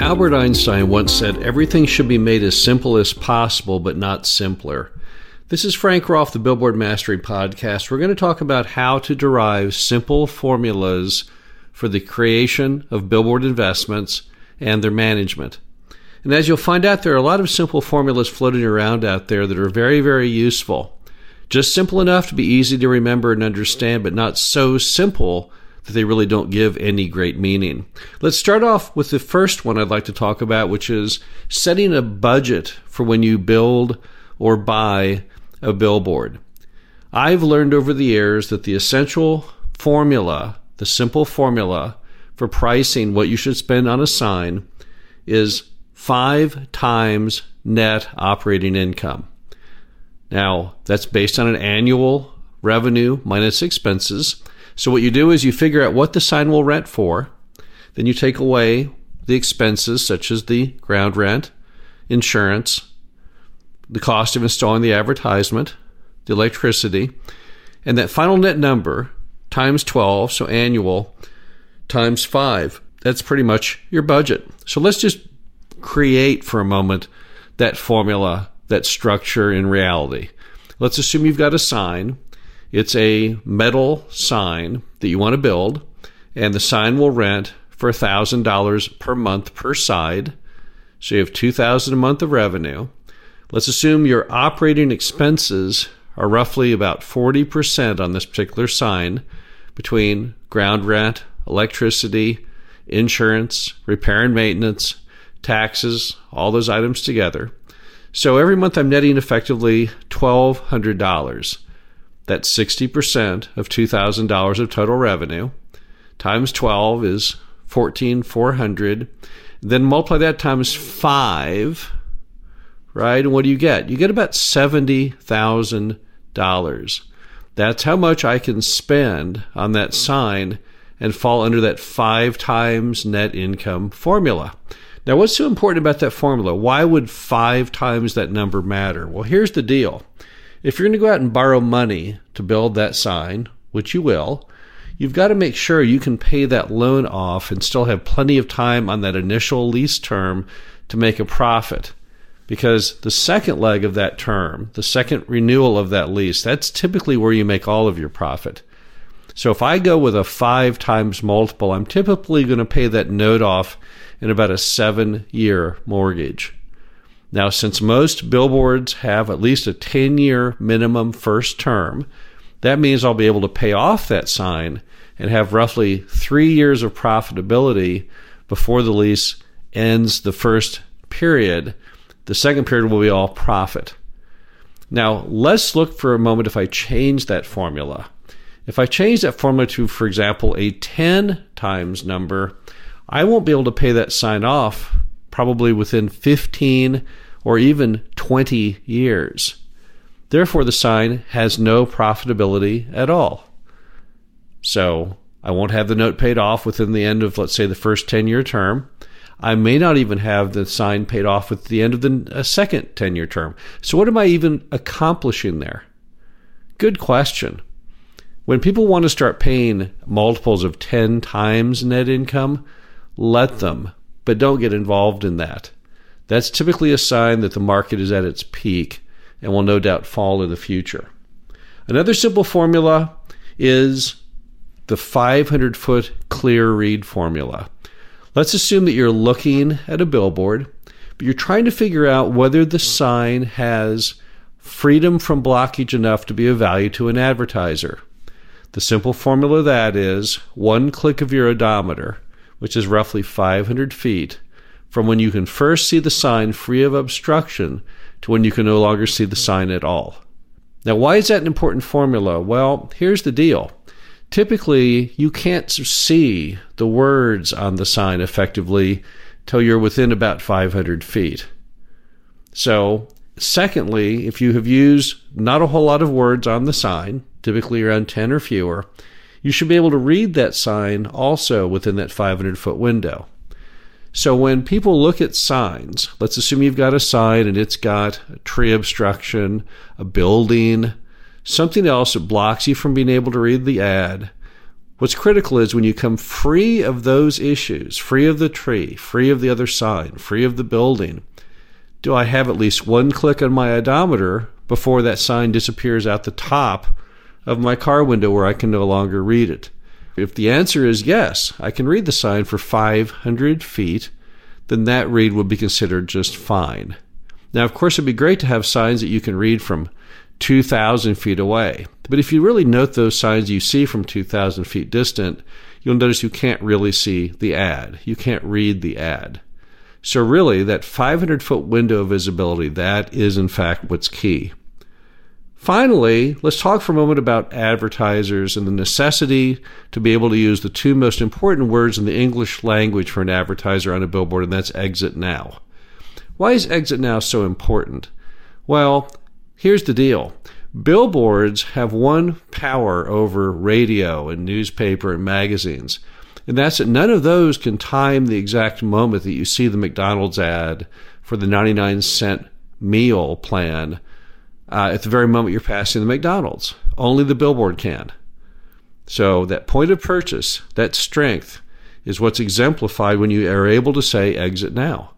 Albert Einstein once said, Everything should be made as simple as possible, but not simpler. This is Frank Rolfe, the Billboard Mastery Podcast. We're going to talk about how to derive simple formulas for the creation of billboard investments and their management. And as you'll find out, there are a lot of simple formulas floating around out there that are very, very useful. Just simple enough to be easy to remember and understand, but not so simple that they really don't give any great meaning. Let's start off with the first one I'd like to talk about, which is setting a budget for when you build or buy a billboard. I've learned over the years that the essential formula, the simple formula for pricing what you should spend on a sign is five times net operating income. Now, that's based on an annual revenue minus expenses. So what you do is you figure out what the sign will rent for, then you take away the expenses such as the ground rent, insurance, the cost of installing the advertisement, the electricity, and that final net number times 12, so annual, times 5. That's pretty much your budget. So let's just create for a moment that formula, that structure in reality. Let's assume you've got a sign it's a metal sign that you want to build, and the sign will rent for $1,000 per month per side. So you have 2000 a month of revenue. Let's assume your operating expenses are roughly about 40% on this particular sign between ground rent, electricity, insurance, repair and maintenance, taxes, all those items together. So every month I'm netting effectively $1,200. That's 60% of $2,000 of total revenue. Times 12 is 14,400. Then multiply that times 5, right? And what do you get? You get about $70,000. That's how much I can spend on that sign and fall under that five times net income formula. Now, what's so important about that formula? Why would five times that number matter? Well, here's the deal if you're going to go out and borrow money to build that sign, which you will, you've got to make sure you can pay that loan off and still have plenty of time on that initial lease term to make a profit. Because the second leg of that term, the second renewal of that lease, that's typically where you make all of your profit. So if I go with a five times multiple, I'm typically going to pay that note off in about a seven year mortgage. Now, since most billboards have at least a 10 year minimum first term, that means I'll be able to pay off that sign and have roughly three years of profitability before the lease ends the first period. The second period will be all profit. Now, let's look for a moment if I change that formula. If I change that formula to, for example, a 10 times number, I won't be able to pay that sign off probably within 15 or even 20 years. Therefore, the sign has no profitability at all. So, I won't have the note paid off within the end of, let's say, the first 10 year term. I may not even have the sign paid off at the end of the second 10 year term. So, what am I even accomplishing there? Good question. When people want to start paying multiples of 10 times net income, let them, but don't get involved in that. That's typically a sign that the market is at its peak and will no doubt fall in the future. Another simple formula is the 500 foot clear read formula. Let's assume that you're looking at a billboard, but you're trying to figure out whether the sign has freedom from blockage enough to be of value to an advertiser. The simple formula that is one click of your odometer, which is roughly 500 feet, from when you can first see the sign free of obstruction to when you can no longer see the sign at all. Now, why is that an important formula? Well, here's the deal. Typically, you can't see the words on the sign effectively till you're within about 500 feet. So, Secondly, if you have used not a whole lot of words on the sign, typically around 10 or fewer, you should be able to read that sign also within that 500 foot window. So when people look at signs, let's assume you've got a sign and it's got a tree obstruction, a building, something else that blocks you from being able to read the ad. What's critical is when you come free of those issues, free of the tree, free of the other sign, free of the building, do I have at least one click on my odometer before that sign disappears out the top of my car window where I can no longer read it? If the answer is yes, I can read the sign for 500 feet, then that read would be considered just fine. Now, of course, it'd be great to have signs that you can read from 2,000 feet away. But if you really note those signs you see from 2,000 feet distant, you'll notice you can't really see the ad. You can't read the ad. So, really, that 500 foot window of visibility, that is in fact what's key. Finally, let's talk for a moment about advertisers and the necessity to be able to use the two most important words in the English language for an advertiser on a billboard, and that's exit now. Why is exit now so important? Well, here's the deal billboards have one power over radio and newspaper and magazines, and that's that none of those can time the exact moment that you see the McDonald's ad for the 99 cent meal plan uh, at the very moment you're passing the McDonald's. Only the billboard can. So that point of purchase, that strength, is what's exemplified when you are able to say exit now.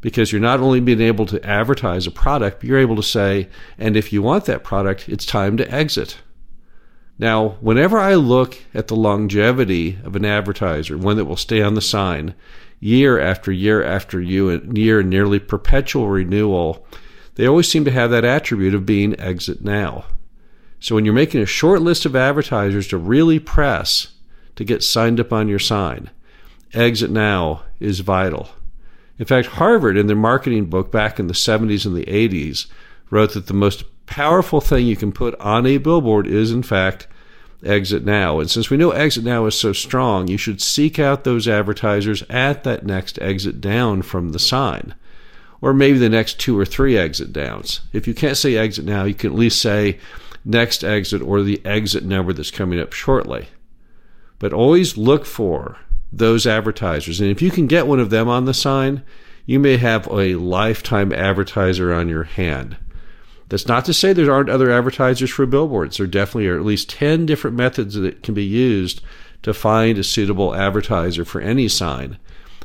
Because you're not only being able to advertise a product, but you're able to say, and if you want that product, it's time to exit. Now, whenever I look at the longevity of an advertiser, one that will stay on the sign year after year after year, nearly perpetual renewal, they always seem to have that attribute of being exit now. So when you're making a short list of advertisers to really press to get signed up on your sign, exit now is vital. In fact, Harvard, in their marketing book back in the 70s and the 80s, wrote that the most powerful thing you can put on a billboard is, in fact, exit now. And since we know exit now is so strong, you should seek out those advertisers at that next exit down from the sign or maybe the next two or three exit downs. If you can't say exit now, you can at least say next exit or the exit number that's coming up shortly. But always look for those advertisers. And if you can get one of them on the sign, you may have a lifetime advertiser on your hand. That's not to say there aren't other advertisers for billboards. There definitely are at least 10 different methods that can be used to find a suitable advertiser for any sign.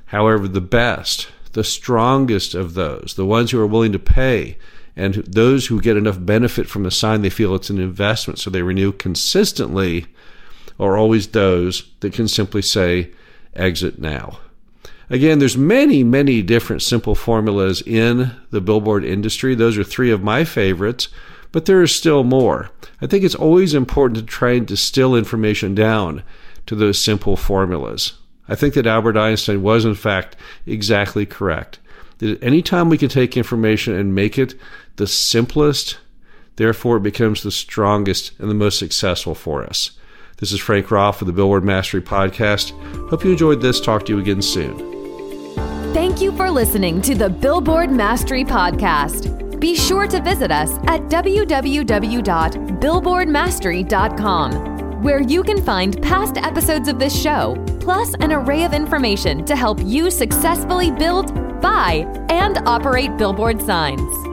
However, the best the strongest of those, the ones who are willing to pay, and those who get enough benefit from the sign they feel it's an investment, so they renew consistently, are always those that can simply say, exit now. Again, there's many, many different simple formulas in the billboard industry. Those are three of my favorites, but there is still more. I think it's always important to try and distill information down to those simple formulas. I think that Albert Einstein was, in fact, exactly correct. That anytime we can take information and make it the simplest, therefore it becomes the strongest and the most successful for us. This is Frank Rolfe of the Billboard Mastery Podcast. Hope you enjoyed this. Talk to you again soon. Thank you for listening to the Billboard Mastery Podcast. Be sure to visit us at www.billboardmastery.com where you can find past episodes of this show, plus an array of information to help you successfully build, buy, and operate billboard signs.